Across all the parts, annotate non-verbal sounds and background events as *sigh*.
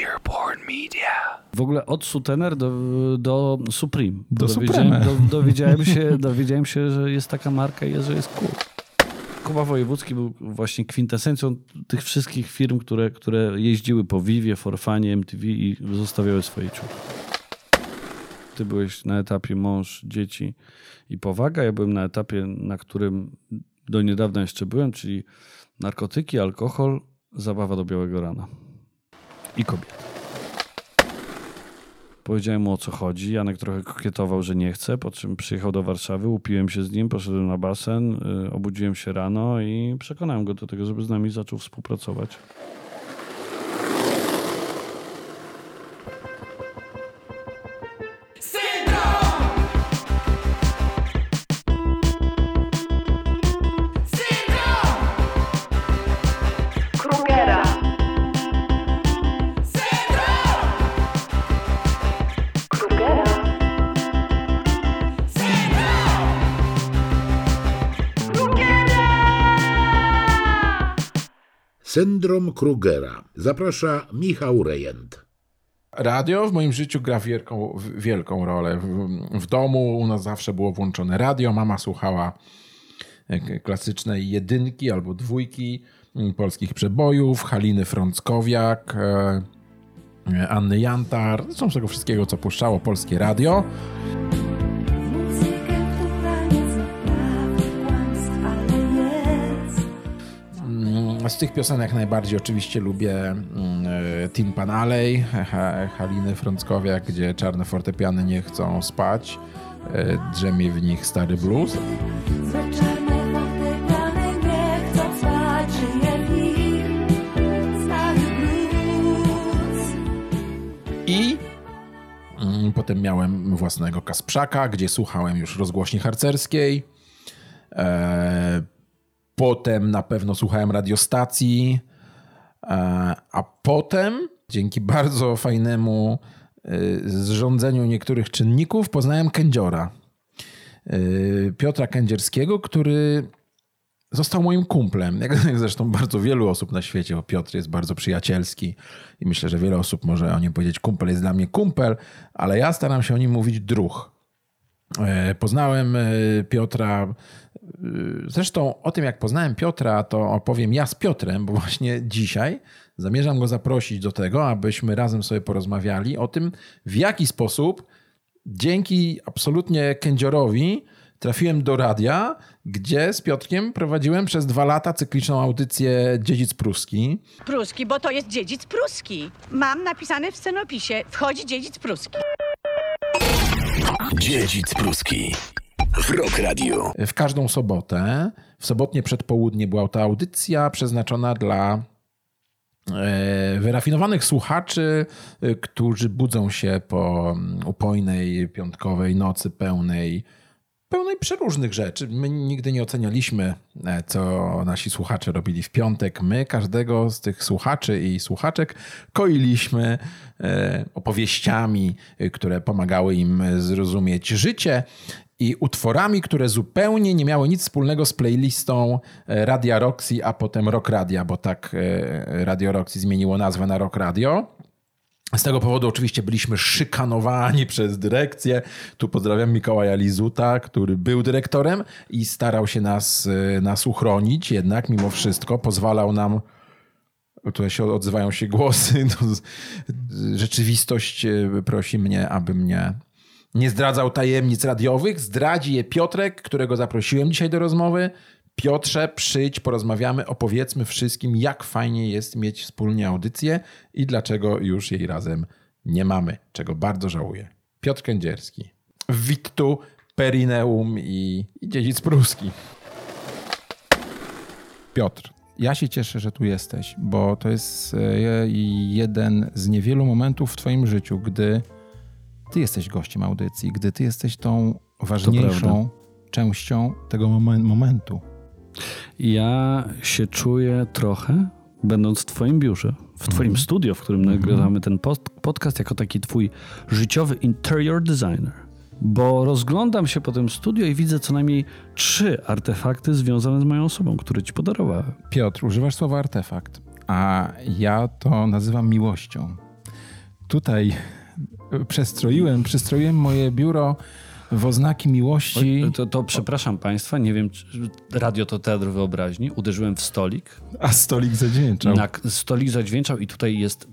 Earborn Media. W ogóle od Sutener do, do Supreme. Do dowiedziałem, Supreme. do, dowiedziałem, się, dowiedziałem się, że jest taka marka i że jest cool. Kuba Wojewódzki był właśnie kwintesencją tych wszystkich firm, które, które jeździły po Vivie, Forfanie, MTV i zostawiały swoje ciuchy. Ty byłeś na etapie mąż, dzieci i powaga. Ja byłem na etapie, na którym do niedawna jeszcze byłem, czyli narkotyki, alkohol, zabawa do białego rana. I kobiety. Powiedziałem mu o co chodzi. Janek trochę kokietował, że nie chce, po czym przyjechał do Warszawy, upiłem się z nim, poszedłem na basen, y, obudziłem się rano i przekonałem go do tego, żeby z nami zaczął współpracować. Syndrom Krugera. Zaprasza Michał Rejent. Radio w moim życiu gra wielką, wielką rolę. W, w domu u nas zawsze było włączone radio. Mama słuchała e, klasycznej jedynki albo dwójki m, polskich przebojów, Haliny Frąckowiak, e, e, Anny Jantar. Zresztą tego wszystkiego, co puszczało polskie radio. Z tych piosenek najbardziej oczywiście lubię mm, e, Tin Pan Alley, Ha- Haliny Frąckowiak, gdzie czarne fortepiany nie chcą spać. e, Drzemie w nich stary blues. Złe czarne fortepiany nie chcą spać, żyje w nich stary blues. I mm, potem miałem własnego Kasprzaka, gdzie słuchałem już rozgłośni harcerskiej. E, potem na pewno słuchałem radiostacji. E, a potem, dzięki bardzo fajnemu e, zrządzeniu niektórych czynników, poznałem kędziora. E, Piotra Kędzierskiego, który został moim kumplem. Jak zresztą bardzo wielu osób na świecie, bo Piotr jest bardzo przyjacielski i myślę, że wiele osób może o nim powiedzieć kumpel jest dla mnie kumpel, ale ja staram się o nim mówić druh. E, Poznałem e, Piotra. e, Zresztą o tym, jak poznałem Piotra, to opowiem ja z Piotrem, bo właśnie dzisiaj zamierzam go zaprosić do tego, abyśmy razem sobie porozmawiali o tym, w jaki sposób dzięki absolutnie kędziorowi trafiłem do radia, gdzie z Piotrkiem prowadziłem przez dwa lata cykliczną audycję Dziedzic Pruski. Pruski, bo to jest dziedzic pruski. Mam napisane w scenopisie. Wchodzi dziedzic pruski. Dziedzic Pruski. W Rock Radio. W każdą sobotę, w sobotnie przedpołudnie była to audycja przeznaczona dla e, wyrafinowanych słuchaczy, e, którzy budzą się po mm, upojnej piątkowej nocy pełnej pełnej przeróżnych rzeczy. My nigdy nie ocenialiśmy, e, co nasi słuchacze robili w piątek. My każdego z tych słuchaczy i słuchaczek koiliśmy e, opowieściami, e, które pomagały im zrozumieć życie i utworami, które zupełnie nie miały nic wspólnego z playlistą Radia Roxy, a potem Rock Radia, bo tak Radio Roxy zmieniło nazwę na Rock Radio. Z tego powodu oczywiście byliśmy szykanowani przez dyrekcję. Tu pozdrawiam Mikołaja Lizuta, który był dyrektorem i starał się nas, e, nas uchronić, jednak mimo wszystko pozwalał nam Tutaj się odzywają się głosy. *laughs* No, rzeczywistość e, prosi mnie, aby mnie nie zdradzał tajemnic radiowych. Zdradzi je Piotrek, którego zaprosiłem dzisiaj do rozmowy. Piotrze, przyjdź, porozmawiamy, opowiedzmy wszystkim, jak fajnie jest mieć wspólnie audycję i dlaczego już jej razem nie mamy, czego bardzo żałuję. Piotr Kędzierski. Wittu, Perineum i, i dziedzic pruski. Piotr, ja się cieszę, że tu jesteś, bo to jest e, jeden z niewielu momentów w Twoim życiu, gdy Ty jesteś gościem audycji, gdy Ty jesteś tą ważniejszą częścią tego momen- momentu. Ja się czuję trochę, będąc w Twoim biurze, w Twoim studio, w którym nagrywamy ten post- podcast, jako taki Twój życiowy interior designer. Bo rozglądam się po tym studio i widzę co najmniej trzy artefakty związane z moją osobą, które Ci podarowałem. Piotr, używasz słowa artefakt, a ja to nazywam miłością. tutaj przestroiłem, przestroiłem moje biuro w oznaki miłości, To, to przepraszam Państwa, nie wiem, czy radio to teatr wyobraźni. Uderzyłem w stolik, a stolik zadźwięczał. na stolik zadźwięczał i tutaj jest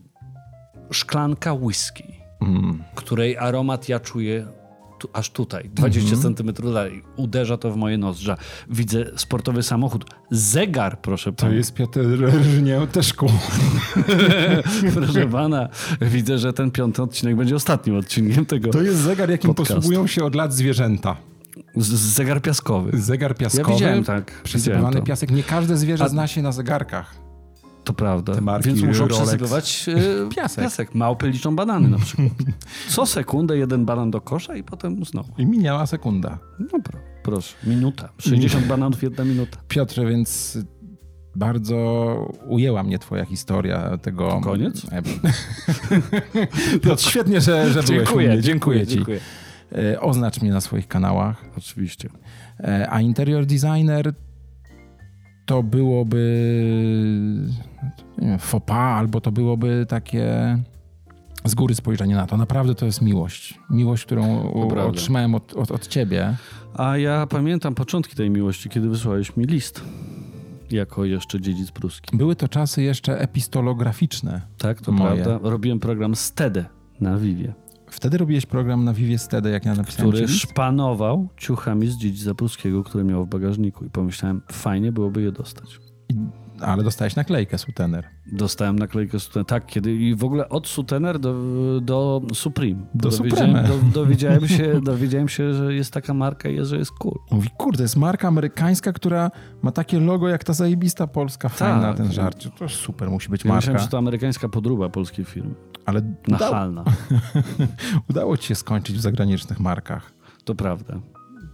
szklanka whisky, Mm. której aromat ja czuję tu, aż tutaj, 20 Mhm. centymetrów dalej. Uderza to w moje nozdrza. Widzę sportowy samochód. Zegar, proszę To pana. jest Piotr kół. *laughs* Proszę pana, widzę, że ten piąty odcinek będzie ostatnim odcinkiem tego. To jest zegar, jakim Podcastu. posługują się od lat zwierzęta. Zegar piaskowy. Zegar piaskowy. Ja widziałem, tak. Widziałem to. piasek. Nie każde zwierzę A- zna się na zegarkach. To prawda. Te marki Więc muszą Rolex. przesypywać e, *laughs* Piasek. piasek. Małpy liczą banany na przykład. *laughs* Co sekundę jeden banan do kosza i potem znowu. I minęła sekunda. No pro, proszę, minuta. 60 bananów, jedna minuta. Piotrze, więc bardzo ujęła mnie twoja historia tego... To koniec? *laughs* Piotr, świetnie, że, że byłeś u mnie. Dziękuję ci. dziękuję. E, Oznacz mnie na swoich kanałach. Oczywiście. E, A interior designer to byłoby nie wiem, faux pas, albo to byłoby takie z góry spojrzenie na to. Naprawdę to jest miłość. Miłość, którą prawda. otrzymałem od, od, od ciebie. A ja pamiętam początki tej miłości, kiedy wysłałeś mi list. Jako jeszcze dziedzic pruski. Były to czasy jeszcze epistolograficzne. Tak, to Moje. prawda. Robiłem program Stede na Vivie, Wtedy robiłeś program na Vivie Stede, jak ja napisałem który szpanował ciuchami z dziedzica pruskiego, które miał w bagażniku. I pomyślałem, fajnie byłoby je dostać. Ale dostałeś naklejkę sutener. Dostałem naklejkę Sutener. Tak, kiedy i w ogóle od Sutener do, do Supreme. Do dowiedziałem, do, dowiedziałem, się, dowiedziałem się, że jest taka marka i że jest cool. Mówi, kurde, jest marka amerykańska, która ma takie logo jak ta zajebista polska. Fajna Tak. ten żart. To jest super, musi być Ja marka. myślałem, że to amerykańska podróba polskiej firmy. Ale udało, Nachalna. *laughs* udało ci się skończyć w zagranicznych markach. To prawda.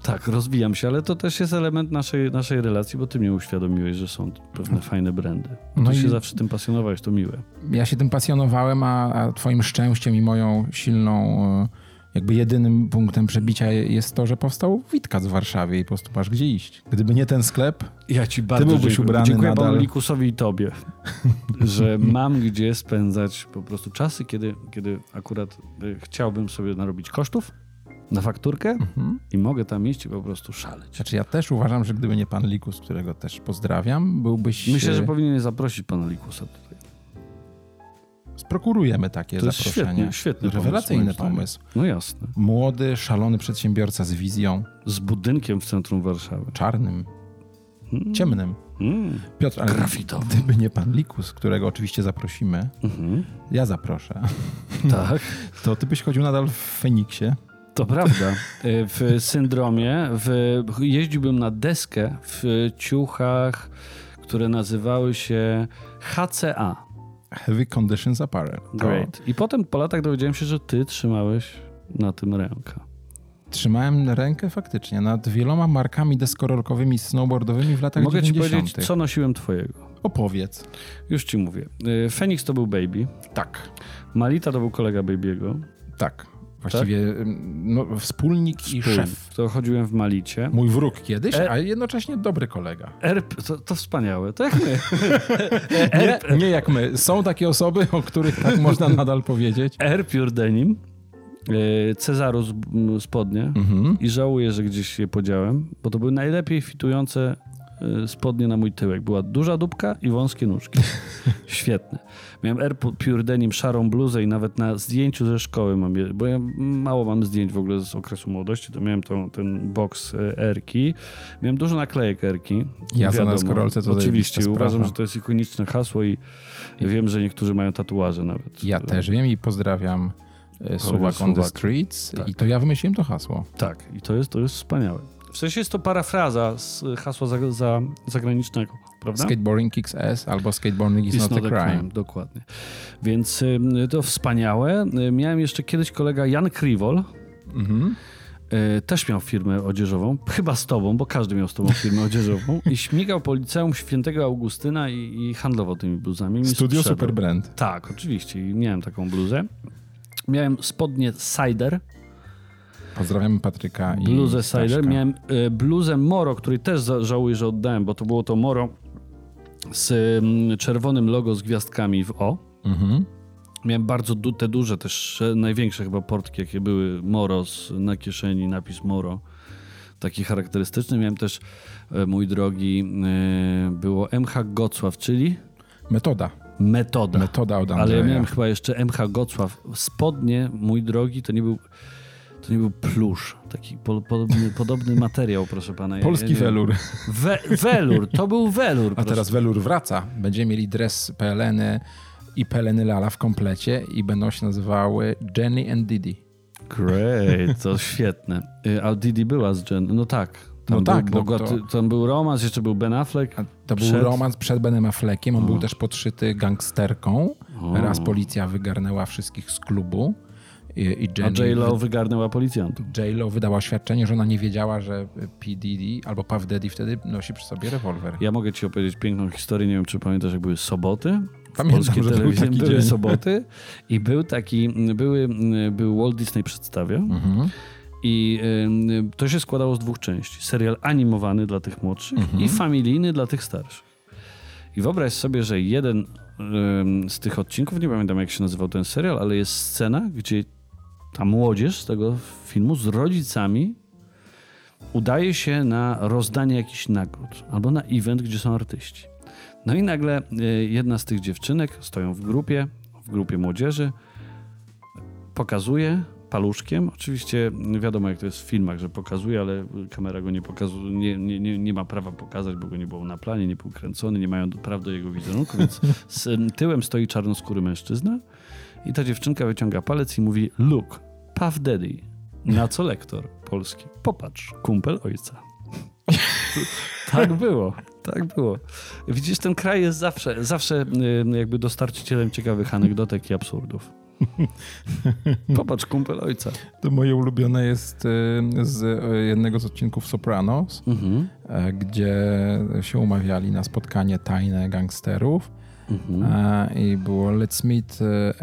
Tak, rozwijam się, ale to też jest element naszej, naszej relacji, bo ty mnie uświadomiłeś, że są pewne fajne brandy. No No ty i- się zawsze tym pasjonowałeś, to miłe. Ja się tym pasjonowałem, a, a twoim szczęściem i moją silną, e, jakby jedynym punktem przebicia jest to, że powstał Witkac w Warszawie i po prostu masz gdzie iść. Gdyby nie ten sklep, Ja ci bardzo byłbyś dziękuję. ubrany Dziękuję nadal. panu Likusowi i tobie, *laughs* że mam gdzie spędzać po prostu czasy, kiedy, kiedy akurat y, chciałbym sobie narobić kosztów na fakturkę Mhm. i mogę tam iść i po prostu szaleć. znaczy ja też uważam, że gdyby nie pan Likus, którego też pozdrawiam, byłbyś... Myślę, że e, powinien zaprosić pana Likusa tutaj. Sprokurujemy takie To jest zaproszenie. świetny, świetny Rewelacyjny pomysł, pomysł. No jasne. Młody, szalony przedsiębiorca z wizją, Z budynkiem w centrum Warszawy. czarnym, ciemnym. Mm. Piotr, ale Grafitowym. gdyby nie pan Likus, którego oczywiście zaprosimy, Mhm. ja zaproszę, Tak. *laughs* to ty byś chodził nadal w Feniksie. To prawda. Y, W syndromie w, jeździłbym na deskę w ciuchach, które nazywały się HCA. Heavy Conditions Apparel. Great. I potem po latach dowiedziałem się, że ty trzymałeś na tym rękę. Trzymałem rękę faktycznie nad wieloma markami deskorolkowymi, snowboardowymi w latach Mogę ci 90. powiedzieć, co nosiłem twojego. Opowiedz. Już ci mówię. Y, Fenix to był Baby. Tak. Malita to był kolega Baby'ego. Tak. Właściwie no, wspólnik i Wspólny. szef. To chodziłem w Malicie. Mój wróg kiedyś, E- a jednocześnie dobry kolega. Erp, to, to wspaniałe. To jak my. *laughs* Nie, nie jak my. Są takie osoby, o których tak można nadal powiedzieć. Air Pure Denim, e, Cezarus m, spodnie Mhm. i żałuję, że gdzieś je podziałem, bo to były najlepiej fitujące spodnie na mój tyłek. Była duża dupka i wąskie nóżki. *laughs* Świetne. Miałem Air Pure Denim, szarą bluzę i nawet na zdjęciu ze szkoły mam bo ja mało mam zdjęć w ogóle z okresu młodości, to miałem tą, ten e, Erki. Miałem dużo naklejek Erki. Na Wiadomo. skorolce to Oczywiście, uważam, że to jest ikoniczne hasło i wiem, że niektórzy mają tatuaże nawet. Ja też wiem i pozdrawiam e, Suwak on the. Streets. Tak. I to ja wymyśliłem to hasło. Tak, i to jest, to jest wspaniałe. W sensie jest to parafraza z hasła za, za, zagranicznego, prawda? Skateboarding kicks ass albo skateboarding is It's not, a crime. Dokładnie. Więc ym, to wspaniałe. Y, Miałem jeszcze kiedyś kolega Jan Kriwol. Mhm. y, Też miał firmę odzieżową, chyba z tobą, bo każdy miał z tobą firmę *laughs* odzieżową i śmigał po liceum Świętego Augustyna i, i handlował tymi bluzami. Mi Studio sprzedał. Super Brand. Tak, oczywiście. I miałem taką bluzę. Miałem spodnie Cider, Pozdrawiamy Patryka i bluzę. Cider. Miałem y, bluzę Moro, której też żałuję, że oddałem, bo to było to Moro z mm, czerwonym logo z gwiazdkami w O. Mhm. Miałem bardzo du- te duże, też e, największe chyba portki, jakie były Moros na kieszeni, napis Moro. Taki charakterystyczny. Miałem też, e, mój drogi, było MH Gocław, czyli Metoda. metoda. Metoda od Ale ja miałem chyba jeszcze MH Gocław. Spodnie, mój drogi, to nie był, to nie był plusz. Taki po, podobny, podobny *laughs* materiał, proszę pana. Polski ja welur. We, welur, to był welur. A teraz welur wraca. Będziemy mieli dres PLN i PLN Lala w komplecie i będą się nazywały Jenny and Didi. Great, to *laughs* świetne. Y, A Didi była z Jen. No tak. Tam No był tak, no bogaty, to- Tam był romans, jeszcze był Ben Affleck. A To był Przed- romans przed Benem Affleckiem. On był też podszyty gangsterką. Raz policja wygarnęła wszystkich z klubu i, i A Jenny J-Lo wygarnęła policjantów. J-Lo wydała oświadczenie, że ona nie wiedziała, że P. Diddy albo Puff Daddy wtedy nosi przy sobie rewolwer. Ja mogę ci opowiedzieć piękną historię. Nie wiem, czy pamiętasz, jak były soboty. Pamiętam, że był taki były dzień. soboty i był taki, były, był Walt Disney przedstawia Mhm. i ym, to się składało z dwóch części. Serial animowany dla tych młodszych Mhm. i familijny dla tych starszych. I wyobraź sobie, że jeden ym, z tych odcinków, nie pamiętam jak się nazywał ten serial, ale jest scena, gdzie ta młodzież z tego filmu z rodzicami udaje się na rozdanie jakichś nagród albo na event, gdzie są artyści. No i nagle y, jedna z tych dziewczynek stoją w grupie, w grupie młodzieży, pokazuje paluszkiem. Oczywiście wiadomo, jak to jest w filmach, że pokazuje, ale kamera go nie pokazuje, nie, nie, nie, nie ma prawa pokazać, bo go nie było na planie, nie był kręcony, nie mają praw do jego wizerunku, więc z tyłem stoi czarnoskóry mężczyzna i ta dziewczynka wyciąga palec i mówi look, Puff Daddy. Na co lektor polski? Popatrz, kumpel ojca. *laughs* tak było, tak było. Widzisz, ten kraj jest zawsze, zawsze y, jakby dostarczycielem ciekawych anegdotek i absurdów. *laughs* Popatrz, kumpel ojca. To moje ulubione jest y, z y, jednego z odcinków Sopranos, Mhm. e, gdzie się umawiali na spotkanie tajne gangsterów Mhm. e, i było Let's meet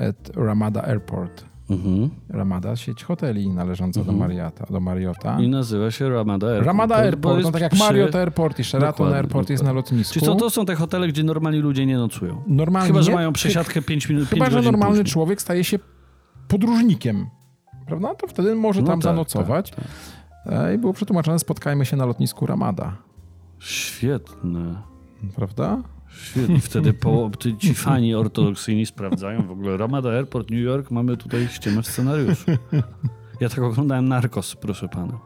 at Ramada Airport. Mhm. Ramada, sieć hoteli należąca do Marriota. Do Marriota. I nazywa się Ramada Airport. Ramada Airport, no tak jak przy- Marriott Airport i Sheraton Dokładnie, Airport jest na dokładnie. lotnisku. Czyli to, to są te hotele, gdzie normalni ludzie nie nocują. Normalnie, Chyba, że mają przesiadkę 5 minut, Chyba, 5 że normalny później. człowiek staje się podróżnikiem. Prawda? To wtedy może No tam tak, zanocować. tak, E, I było przetłumaczone, spotkajmy się na lotnisku Ramada. Świetne. Prawda? Świetnie. I wtedy po, ci fani ortodoksyjni sprawdzają w ogóle Ramada Airport, New York, mamy tutaj ściemę w scenariuszu. Ja tak oglądałem Narcos, proszę pana.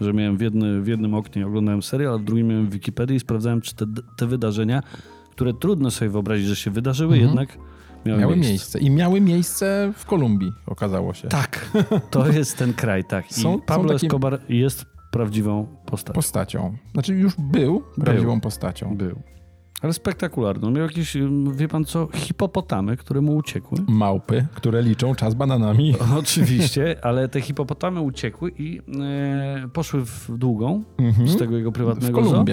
Że miałem w, jedny, w jednym oknie oglądałem serial, a w drugim miałem Wikipedię i sprawdzałem, czy te, te wydarzenia, które trudno sobie wyobrazić, że się wydarzyły, jednak miały, Miały miejsce. miejsce. I miały miejsce w Kolumbii, okazało się. Tak, to jest ten kraj, tak. I Są- są Pablo takie- Escobar jest prawdziwą postacią. Postacią. Znaczy już był prawdziwą postacią. Był. Ale spektakularną. Miał jakieś, wie pan co, hipopotamy, które mu uciekły. Małpy, które liczą czas bananami. *laughs* Oczywiście, ale te hipopotamy uciekły i e, poszły w długą Mhm. z tego jego W prywatnego zoo.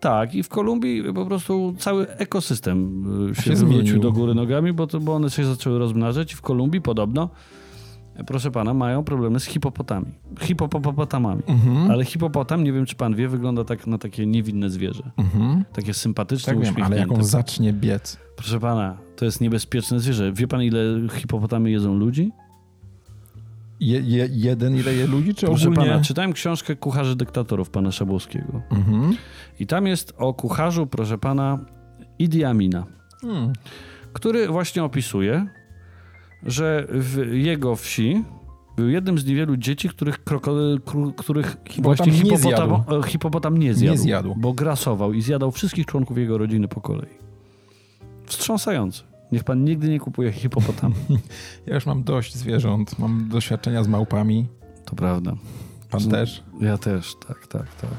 Tak, i w Kolumbii po prostu cały ekosystem e, się, Się wywrócił zmienił. do góry nogami, bo, to, bo one się zaczęły rozmnażać. W Kolumbii podobno, proszę pana, mają problemy z hipopotami. Hipopopotamami. Mhm. Ale hipopotam, nie wiem czy pan wie, wygląda tak na takie niewinne zwierzę. Mhm. Takie sympatyczne, Tak wiem, ale jak uśmiechnięte. on zacznie biec. Proszę pana, to jest niebezpieczne zwierzę. Wie pan, ile hipopotamy jedzą ludzi? Je, je, jeden ile je ludzi, czy Proszę ogólnie? pana, czytałem książkę Kucharzy Dyktatorów pana Szabłowskiego. Mhm. I tam jest o kucharzu, proszę pana, Idi Amina, Hmm. który właśnie opisuje, że w jego wsi był jednym z niewielu dzieci, których, krokodyl, których właśnie nie hipopotam, zjadł. hipopotam nie zjadł, zjadł. bo grasował i zjadał wszystkich członków jego rodziny po kolei. Wstrząsające. Niech pan nigdy nie kupuje hipopotamu. *laughs* Ja już mam dość zwierząt. Mam doświadczenia z małpami. To prawda. Pan też. Ja też, tak, tak, tak.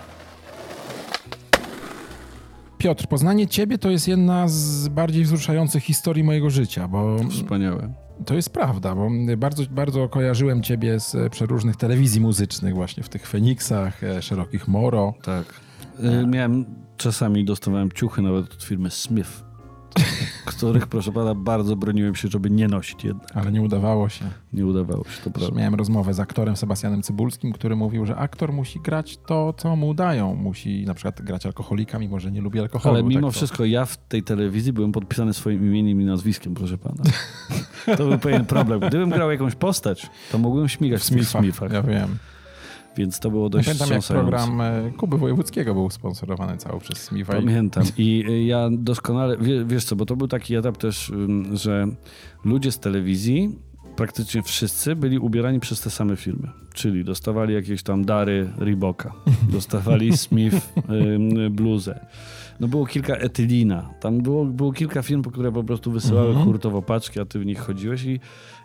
Piotr, poznanie ciebie to jest jedna z bardziej wzruszających historii mojego życia, bo Wspaniałe. To jest prawda, bo bardzo, bardzo kojarzyłem ciebie z e, przeróżnych telewizji muzycznych, właśnie w tych Feniksach, e, Szerokich Moro. Tak. Y, Miałem, czasami dostawałem ciuchy nawet od firmy Smith. *laughs* których, proszę pana, bardzo broniłem się, żeby nie nosić jednak. Ale nie udawało się. Nie udawało się, to prawda. Miałem rozmowę z aktorem Sebastianem Cybulskim, który mówił, że aktor musi grać to, co mu dają. Musi na przykład grać alkoholika, mimo że nie lubi alkoholu. Ale mimo tak to- wszystko ja w tej telewizji byłem podpisany swoim imieniem i nazwiskiem, proszę pana. *laughs* To był pewien problem. Gdybym grał jakąś postać, to mógłbym śmigać w. Smithach. Ja wiem. Więc to było dość pamiętam, jak program e, Kuby Wojewódzkiego był sponsorowany cały przez i- Pamiętam. I y, ja doskonale, wie, wiesz co, bo to był taki etap też, że ludzie z telewizji, praktycznie wszyscy byli ubierani przez te same firmy. Czyli dostawali jakieś tam dary Reeboka, dostawali Smith *laughs* bluzę. No było kilka Etylina. Tam było, było kilka firm, które po prostu wysyłały Mhm. hurtowo paczki, a ty w nich chodziłeś i,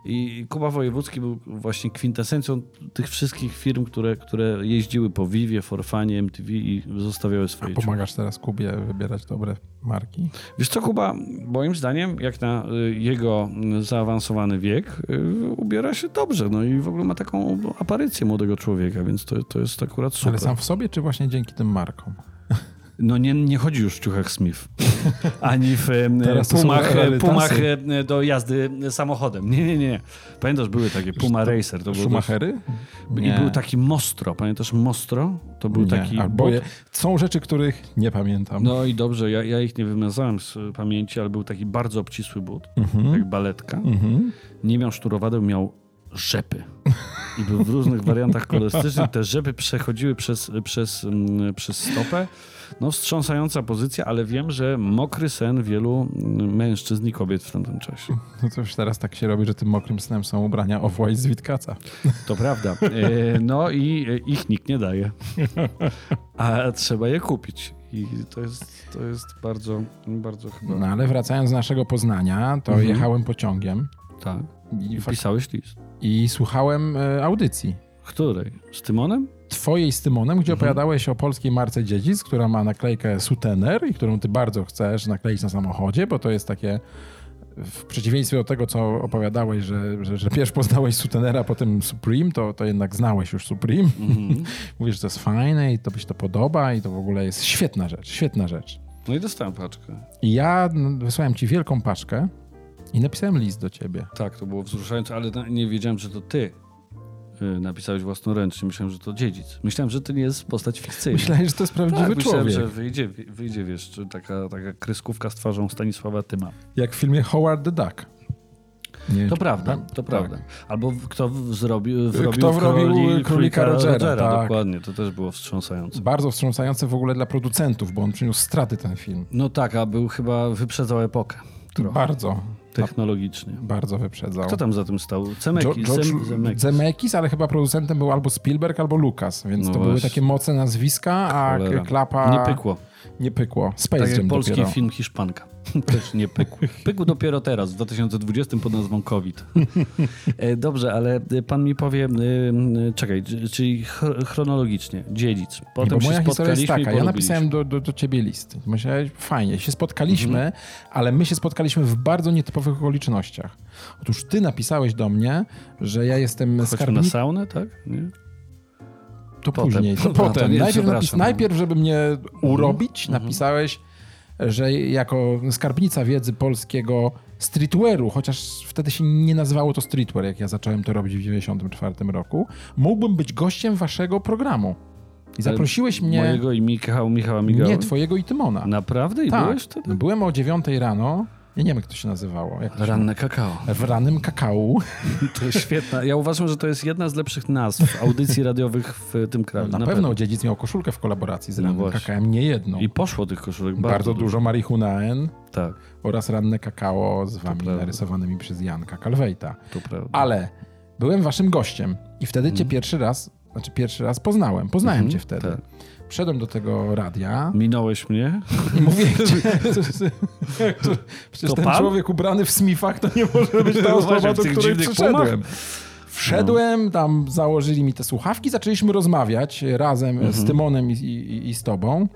i Kuba Wojewódzki był właśnie kwintesencją tych wszystkich firm, które, które jeździły po Vivie, Forfanie, MTV i zostawiały swoje ciuchy. Pomagasz teraz Kubie wybierać dobre marki. Wiesz co, Kuba, moim zdaniem, jak na y, jego zaawansowany wiek, y, ubiera się dobrze. No i w ogóle ma taką aparycję młodego człowieka, więc to, to jest akurat super. Ale sam w sobie, czy właśnie dzięki tym markom? No nie, nie chodzi już w ciuchach Smith. *laughs* Ani w są pumach, pumach e, do jazdy samochodem. Nie, nie, nie. Pamiętasz, były takie Puma Racer. To Schumachery? I był taki Mostro. Pamiętasz Mostro? To był Nie, taki... albo je, są rzeczy, których nie pamiętam. No i dobrze, ja, ja ich nie wymazałem z pamięci, ale był taki bardzo obcisły but, Mhm. jak baletka. Mhm. Nie miał sznurowadeł, miał rzepy. I był w różnych wariantach kolorystycznych. Te rzepy przechodziły przez, przez, mm, przez stopę. No wstrząsająca pozycja, ale wiem, że mokry sen wielu mężczyzn i kobiet w tamtym czasie. No to już teraz tak się robi, że tym mokrym snem są ubrania Off-White z Witkaca. To prawda. E, No i e, ich nikt nie daje. A trzeba je kupić. I to jest, to jest bardzo, bardzo chyba... No ale wracając z naszego Poznania, to Mhm. jechałem pociągiem Tak. i, I pisałeś list. i słuchałem e, audycji. Której? Z Tymonem? Twojej z Tymonem, gdzie Mhm. opowiadałeś o polskiej marce dziedzic, która ma naklejkę Sutener i którą ty bardzo chcesz nakleić na samochodzie, bo to jest takie w przeciwieństwie do tego, co opowiadałeś, że, że, że pierwszy poznałeś Sutenera, potem Supreme, to, to jednak znałeś już Supreme. Mhm. *laughs* Mówisz, że to jest fajne i to się to podoba i to w ogóle jest świetna rzecz, świetna rzecz. No i dostałem paczkę. I ja wysłałem ci wielką paczkę i napisałem list do ciebie. Tak, to było wzruszające, ale nie wiedziałem, że to ty napisałeś własnoręcznie. Myślałem, że to dziedzic. Myślałem, że to nie jest postać fikcyjna. Myślałem, że to jest prawdziwy tak, myślałem, człowiek. że wyjdzie, wyjdzie wiesz, czy taka, taka kreskówka z twarzą Stanisława Tyma. Jak w filmie Howard the Duck. Nie To prawda, pamiętam. to Tak. prawda. Albo kto zrobił, wrobił, Kto wrobił króli- królika Rogera, tak. Dokładnie, to też było wstrząsające. Bardzo wstrząsające w ogóle dla producentów, bo on przyniósł straty ten film. No tak, a był chyba wyprzedzał epokę. Trochę. Bardzo, Technologicznie. bardzo wyprzedzał. Kto tam za tym stał? Jo- Cemekis. George Zem- Zemeckis. Zemeckis, ale chyba producentem był albo Spielberg, albo Lucas, więc No to były właśnie. takie mocne nazwiska, a Cholera. klapa Nie pykło. nie pykło. Space Tak Jam polski dopiero. film Hiszpanka. *laughs* Też nie pykł. Pykł dopiero teraz, w 2020 pod nazwą COVID. E, Dobrze, ale pan mi powie, y, czekaj, czyli ch- chronologicznie, dziedzic. Nie, Potem bo moja historia jest taka, ja napisałem do, do, do ciebie list. Myślałem, fajnie, się spotkaliśmy, Mhm. ale my się spotkaliśmy w bardzo nietypowych okolicznościach. Otóż ty napisałeś do mnie, że ja jestem Chodźmy na skarbnikiem. saunę, tak? Nie? To Potem. później, to *laughs* potem. to nie, najpierw, napis, najpierw, żeby mnie urobić, Mhm. napisałeś, że jako skarbnica wiedzy polskiego streetwearu, chociaż wtedy się nie nazywało to streetwear, jak ja zacząłem to robić w 1994 roku, mógłbym być gościem waszego programu. I zaprosiłeś mnie, Mojego i Michał, Michała Migała. nie twojego i Tymona. Naprawdę? I tak, byłeś wtedy? byłem o 9 rano, ja nie wiem jak to się nazywało. Jak to się... Ranne kakao. W ranym kakao. *laughs* To jest świetna. Ja uważam, że to jest jedna z lepszych nazw audycji radiowych w tym kraju. Na, pewno dziedzic miał koszulkę w kolaboracji z No ranym właśnie. kakałem, nie jedną. I poszło tych koszulek bardzo, bardzo dużo marihunaen. Tak, oraz ranne kakao z wami narysowanymi przez Janka Kalwejta. to prawda. Ale byłem waszym gościem i wtedy cię pierwszy raz, znaczy pierwszy raz poznałem. Poznałem cię wtedy. tak. Wszedłem do tego radia Minąłeś mnie? i mówię, *laughs* *laughs* przecież To ten pan? człowiek ubrany w smifach to nie może być ta *laughs* osoba, do której przyszedłem. Wszedłem, tam założyli mi te słuchawki, zaczęliśmy rozmawiać razem Mhm. z Tymonem i, i, i z tobą.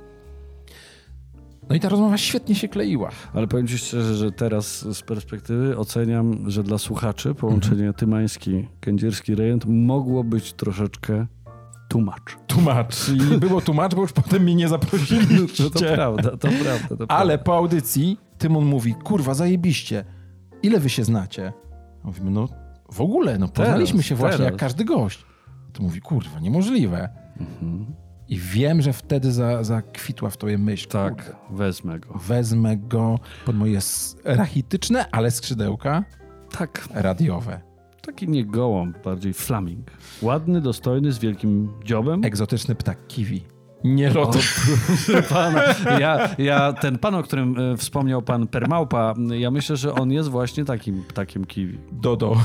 No i ta rozmowa świetnie się kleiła. Ale powiem ci szczerze, że teraz z perspektywy oceniam, że dla słuchaczy połączenie tymański, kędzierski rejent mogło być troszeczkę tłumacz. Tłumacz. I było tłumacz, bo już potem mnie nie zaprosili. No to prawda, to prawda. To Ale prawda. po audycji Tymon mówi, kurwa, zajebiście. Ile wy się znacie? Mówimy, no w ogóle, no poznaliśmy Teraz, się właśnie teraz. jak każdy gość. To mówi, kurwa, niemożliwe. Mhm. I wiem, że wtedy za- zakwitła w tobie myśl. Kurde, Tak, wezmę go. wezmę go pod moje rachityczne, ale skrzydełka Tak, radiowe. Taki nie gołąb, bardziej flaming. Ładny, dostojny, z wielkim dziobem. Egzotyczny ptak kiwi. Nie proszę pana. Ja, ja, ten pan, o którym e, wspomniał pan Permałpa, ja myślę, że on jest właśnie takim ptakiem kiwi. Dodo.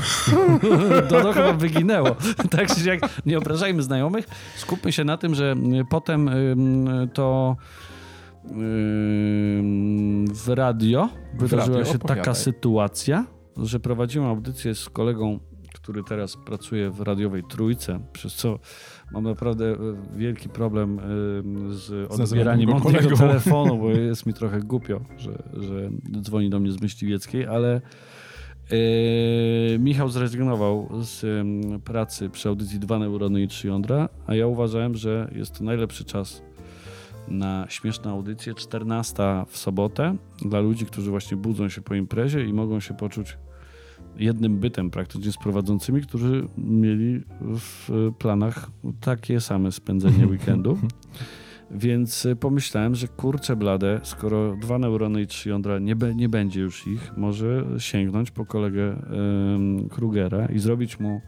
*laughs* Dodo chyba wyginęło. *laughs* Tak czy jak nie obrażajmy znajomych. Skupmy się na tym, że y, potem ym, to w radio wydarzyła radio? się taka sytuacja, że prowadziłem audycję z kolegą, który teraz pracuje w radiowej Trójce, przez co mam naprawdę y, wielki problem ym, z odbieraniem od niego telefonu, bo *laughs* jest mi trochę głupio, że, że dzwoni do mnie z Myśliwieckiej, ale Yy, Michał zrezygnował z ym, pracy przy audycji Dwa neurony i trzy jądra, a ja uważałem, że jest to najlepszy czas na śmieszną audycję 14 w sobotę dla ludzi, którzy właśnie budzą się po imprezie i mogą się poczuć jednym bytem praktycznie z prowadzącymi, którzy mieli w planach takie same spędzenie *laughs* weekendu. Więc y, pomyślałem, że kurczę blade, skoro dwa neurony i trzy jądra nie, be, nie będzie już ich, może sięgnąć po kolegę ym, Krugera i zrobić mu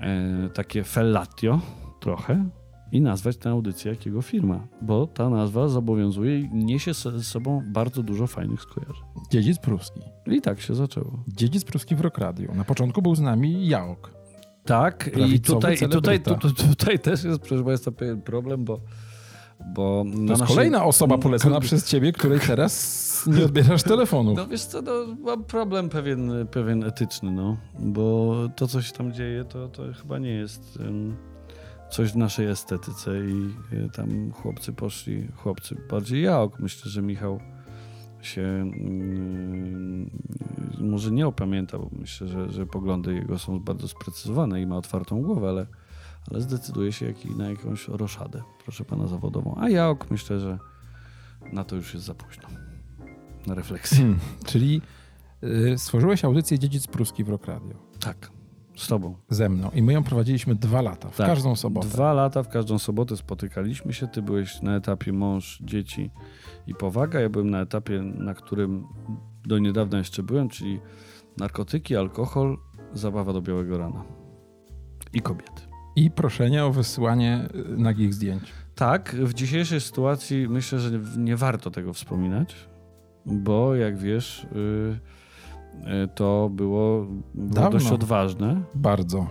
e, takie fellatio trochę i nazwać tę audycję jak jego firma, bo ta nazwa zobowiązuje i niesie ze sobą bardzo dużo fajnych skojarzeń. Dziedzic pruski. I tak się zaczęło. Dziedzic pruski w Rock Radio. Na początku był z nami Jaok. Tak, i tutaj, i tutaj, tu, tu, tutaj też jest, proszę Państwa, pewien problem, bo, bo To jest naszej- kolejna osoba polecona przez ciebie, której teraz nie odbierasz telefonów. No wiesz co, no, mam problem pewien, pewien etyczny, no, bo to, co się tam dzieje, to, to chyba nie jest em, coś w naszej estetyce i tam chłopcy poszli, chłopcy, bardziej ja, myślę, że Michał się mm, może nie opamięta, bo myślę, że, że poglądy jego są bardzo sprecyzowane i ma otwartą głowę, ale, ale zdecyduje się jak, na jakąś roszadę, proszę pana zawodową. A ja myślę, że na to już jest za późno. Na refleksję. Hmm, czyli y, stworzyłeś audycję Dziedzic Pruski w Rock Radio. Tak, z tobą. Ze mną. I my ją prowadziliśmy dwa lata, w Tak. każdą sobotę. Dwa lata w każdą sobotę spotykaliśmy się. Ty byłeś na etapie mąż, dzieci i powaga. Ja byłem na etapie, na którym do niedawna jeszcze byłem, czyli narkotyki, alkohol, zabawa do białego rana. I kobiety. I proszenie o wysyłanie y, nagich zdjęć. Tak, w dzisiejszej sytuacji myślę, że nie warto tego wspominać, bo jak wiesz, y, y, to było, było dość odważne. Bardzo.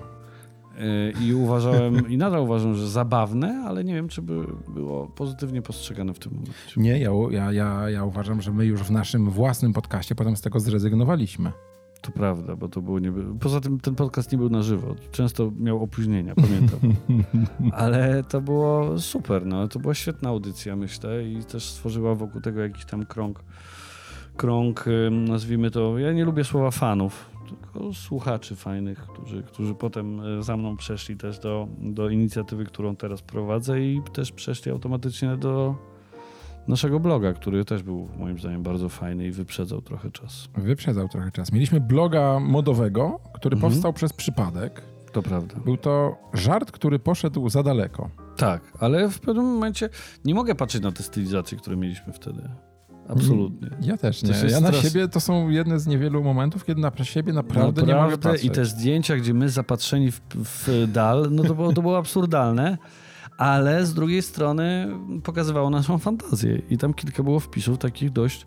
Y, I uważałem, i nadal uważam, że zabawne, ale nie wiem, czy by było pozytywnie postrzegane w tym momencie. Nie, ja, ja, ja, ja uważam, że my już w naszym własnym podcaście potem z tego zrezygnowaliśmy. To prawda, bo to było nie. Poza tym ten podcast nie był na żywo. Często miał opóźnienia, pamiętam. *laughs* Ale to było super, no. To była świetna audycja, myślę, i też stworzyła wokół tego jakiś tam krąg, krąg, ym, nazwijmy to. Ja nie lubię słowa fanów, tylko słuchaczy fajnych, którzy, którzy potem e, za mną przeszli też do, do inicjatywy, którą teraz prowadzę, i też przeszli automatycznie do naszego bloga, który też był moim zdaniem bardzo fajny i wyprzedzał trochę czas. Wyprzedzał trochę czas. Mieliśmy bloga modowego, który Mhm. powstał przez przypadek. To prawda. Był to żart, który poszedł za daleko. Tak, ale w pewnym momencie nie mogę patrzeć na te stylizacje, które mieliśmy wtedy. Absolutnie. Ja też nie. Ja na stres- siebie to są jedne z niewielu momentów, kiedy na siebie naprawdę, nie mogę patrzeć. I te zdjęcia, gdzie my zapatrzeni w, w dal, no to było, to było absurdalne, ale z drugiej strony pokazywało naszą fantazję. I tam kilka było wpisów takich dość,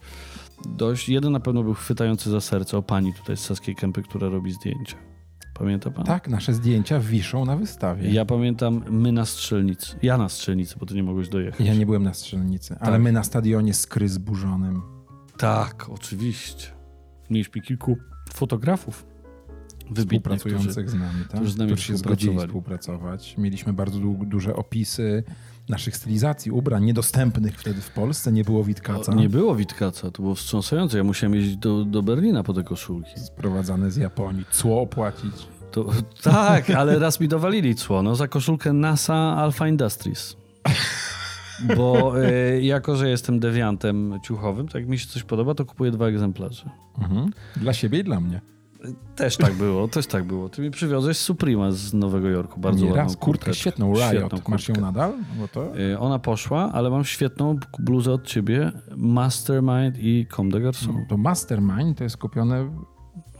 dość... Jeden na pewno był chwytający za serce o pani tutaj z Saskiej Kępy, która robi zdjęcia. Pamięta pan? Tak, nasze zdjęcia wiszą na wystawie. Ja pamiętam my na strzelnicy. Ja na strzelnicy, bo tu nie mogłeś dojechać. Ja nie byłem na strzelnicy, ale Tak. my na stadionie skry zburzonym. Tak, oczywiście. Mieliśmy kilku fotografów wybitnych, którzy... Współpracujących z nami, tak? którzy z nami się zgodzili współpracować. Mieliśmy bardzo du- duże opisy naszych stylizacji ubrań, niedostępnych wtedy w Polsce, nie było Witkaca. Nie było Witkaca, to było wstrząsające. Ja musiałem jeździć do, do Berlina po te koszulki. Sprowadzane z Japonii, cło opłacić. To, tak, ale raz mi dowalili cło, no za koszulkę NASA Alpha Industries. Bo y, jako, że jestem dewiantem ciuchowym, to jak mi się coś podoba, to kupuję dwa egzemplarze. Mhm. Dla siebie i dla mnie. Też tak było, też tak było. Ty mi przywiozłeś Suprema z Nowego Jorku, bardzo Nie ładną raz, kurtkę kurteczkę. świetną, Riot. Świetną Masz ją kurtkę. nadal? Bo to... Y, Ona poszła, ale mam świetną bluzę od ciebie, Mastermind i Comme des Garçons To Mastermind to jest kupione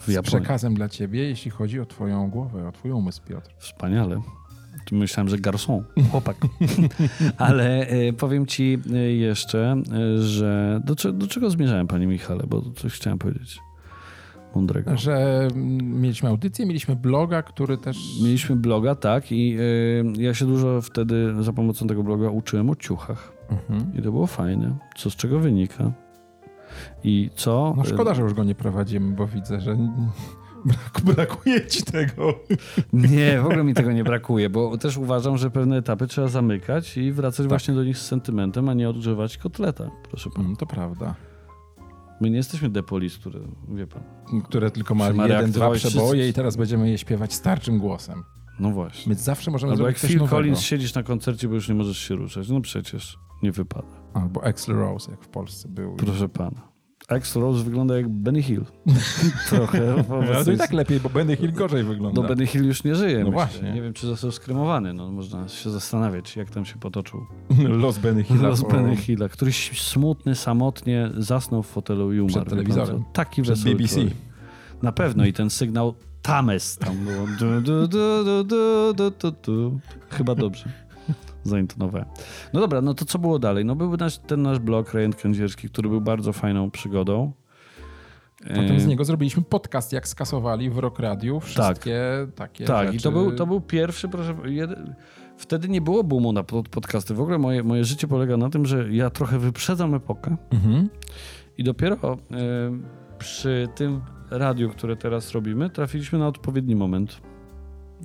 w z przekazem dla ciebie, jeśli chodzi o twoją głowę, o twój umysł, Piotr. Wspaniale. Myślałem, że garçon, chłopak. *laughs* Ale e, powiem ci e, jeszcze, e, że do, do czego zmierzałem, panie Michale, bo coś chciałem powiedzieć mądrego. Że mieliśmy audycję, mieliśmy bloga, który też... Mieliśmy bloga, tak, i e, ja się dużo wtedy za pomocą tego bloga uczyłem o ciuchach. Mhm. I to było fajne. Co z czego wynika? I co... No szkoda, że już go nie prowadzimy, bo widzę, że *laughs* brak, brakuje ci tego. Nie, w ogóle mi tego nie brakuje, bo też uważam, że pewne etapy trzeba zamykać i wracać właśnie do nich z sentymentem, a nie odgrzewać kotleta, proszę pana. Mm, To prawda. My nie jesteśmy depolis, które, wie pan. Które tylko ma jeden, dwa przeboje wszystko. i teraz będziemy je śpiewać starczym głosem. No właśnie. My zawsze możemy Albo jak zrobić coś Phil nowego. Collins siedzisz na koncercie, bo już nie możesz się ruszać. No przecież nie wypada. Albo Axl Rose, jak w Polsce był. Proszę pana. Axl Rose wygląda jak Benny Hill. *laughs* Trochę. Ale to i tak lepiej, bo Benny Hill gorzej wygląda. No Benny Hill już nie żyje. No myślę. właśnie. Nie wiem, czy został skremowany. No, można się zastanawiać, jak tam się potoczył. *laughs* Los Benny Hilla. Los po- Benny Hilla. Któryś smutny, samotnie zasnął w fotelu i umarł. Przed telewizorem. Taki Przed wesoły BBC. człowiek. Na pewno i ten sygnał Tames tam było. Du, du, du. Chyba dobrze zaintonowałem. No dobra, no to co było dalej? No był nasz, ten nasz blog Rejent Kędzierski, który był bardzo fajną przygodą. Potem z E, niego zrobiliśmy podcast, jak skasowali w Rock Radio wszystkie takie Tak, rzeczy. i to był, to był pierwszy, proszę, jeden, wtedy nie było boomu na pod- podcasty. W ogóle moje, moje życie polega na tym, że ja trochę wyprzedzam epokę Mhm. i dopiero e, przy tym radiu, które teraz robimy, trafiliśmy na odpowiedni moment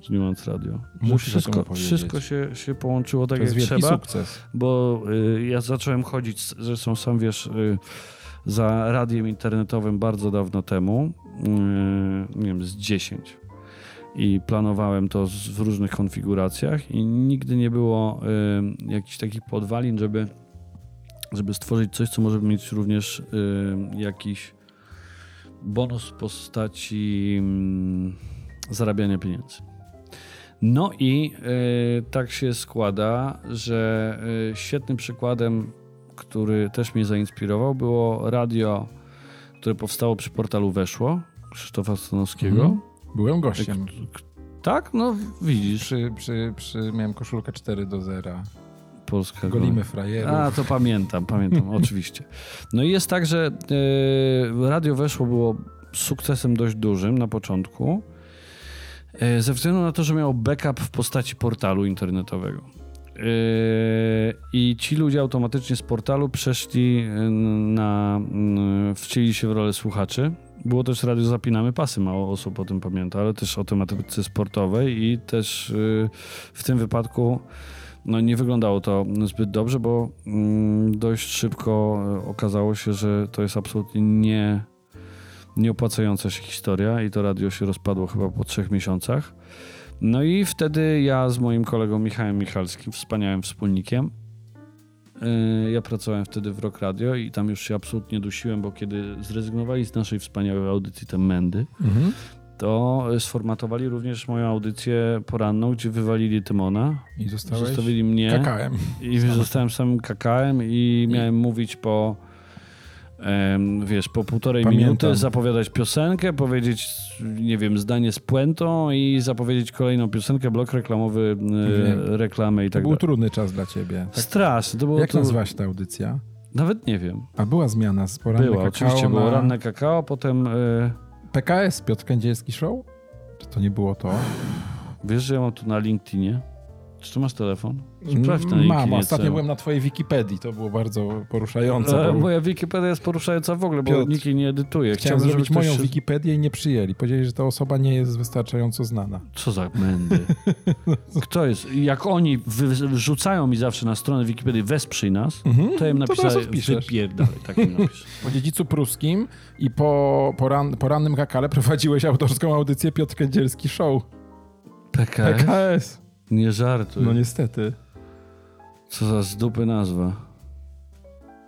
z Nuance Radio. Musisz wszystko, wszystko się, się połączyło tak To jak trzeba, sukces. bo y, ja zacząłem chodzić, zresztą sam wiesz, y, za radiem internetowym bardzo dawno temu, y, nie wiem, z 10. I planowałem to z, w różnych konfiguracjach i nigdy nie było y, jakichś takich podwalin, żeby, żeby stworzyć coś, co może mieć również y, jakiś bonus w postaci mm, zarabiania pieniędzy. No i y, tak się składa, że y, świetnym przykładem, który też mnie zainspirował, było radio, które powstało przy portalu Weszło Krzysztofa Stanowskiego. Mhm. Byłem gościem. Tak? No widzisz, Przy, przy, przy, miałem koszulkę 4 do 0. Polska Golimy frajerów. A, to pamiętam, pamiętam, *laughs* oczywiście. No i jest tak, że y, radio Weszło było sukcesem dość dużym na początku, ze względu na to, że miało backup w postaci portalu internetowego. Y, I ci ludzie automatycznie z portalu przeszli y, na, wcieli się w rolę słuchaczy. Było też radio Zapinamy Pasy, mało osób o tym pamięta, ale też o tematyce sportowej i też w tym wypadku no nie wyglądało to zbyt dobrze, bo mm, dość szybko e, okazało się, że to jest absolutnie nie, nieopłacająca się historia i to radio się rozpadło chyba po trzech miesiącach. No i wtedy ja z moim kolegą Michałem Michalskim, wspaniałym wspólnikiem, yy, ja pracowałem wtedy w Rock Radio i tam już się absolutnie dusiłem, bo kiedy zrezygnowali z naszej wspaniałej audycji te Mendy, Mhm. to sformatowali również moją audycję poranną, gdzie wywalili Tymona, I zostałeś zostawili mnie. kakałem. I zostałem samym kakałem i miałem mówić po wiesz, po półtorej Pamiętam. minuty zapowiadać piosenkę, powiedzieć, nie wiem, zdanie z puentą i zapowiedzieć kolejną piosenkę, blok reklamowy, e, Wiem. reklamę i To tak był dalej. trudny czas dla ciebie. Tak. To było Jak to... nazywała się ta audycja? Nawet nie wiem. A była zmiana z porannej Była, kakao oczywiście, na było ranne kakao, potem e, PKS, Piotr Kędzierski Show? Czy to nie było to? wiesz, że ja mam tu na LinkedInie. Czy tu masz telefon? Sprawdź na. Mam, ostatnio co- byłem na twojej Wikipedii, to było bardzo poruszające. E, bo moja Wikipedia jest poruszająca w ogóle, bo Piotr, nikt jej nie edytuje. Chciałem żeby zrobić moją się- Wikipedię i nie przyjęli. Powiedzieli, że ta osoba nie jest wystarczająco znana. Co za mędy. *laughs* Kto jest? Jak oni wy- wrzucają mi zawsze na stronę Wikipedii wesprzyj nas, to ja im napisałem wypierdalaj. Tak mi napisz. *laughs* Po dziedzicu pruskim i po poran, porannym kakale prowadziłeś autorską audycję Piotr Kędzierski Show. PKS? PKS. Nie żartuj. No niestety. Co za z dupy nazwa.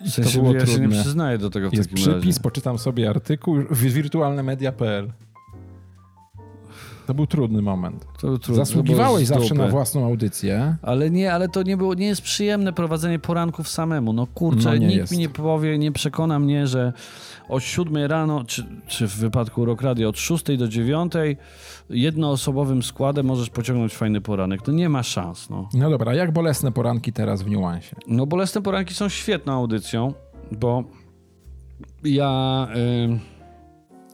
W to sensie, było ja się nie trudne. przyznaję do tego w Jest takim przypis, razie. poczytam sobie artykuł w wirtualnemedia.pl. To był trudny moment. Był trudno, Zasługiwałeś zawsze na własną audycję. Ale nie, ale to nie było, nie jest przyjemne prowadzenie poranków samemu. No kurczę, No nikt jest. mi nie powie, nie przekona mnie, że o 7 rano, czy, czy w wypadku Rock Radio od 6 do 9 jednoosobowym składem możesz pociągnąć fajny poranek. To nie ma szans, no. No dobra, jak bolesne poranki teraz w niuansie? No bolesne poranki są świetną audycją, bo ja y,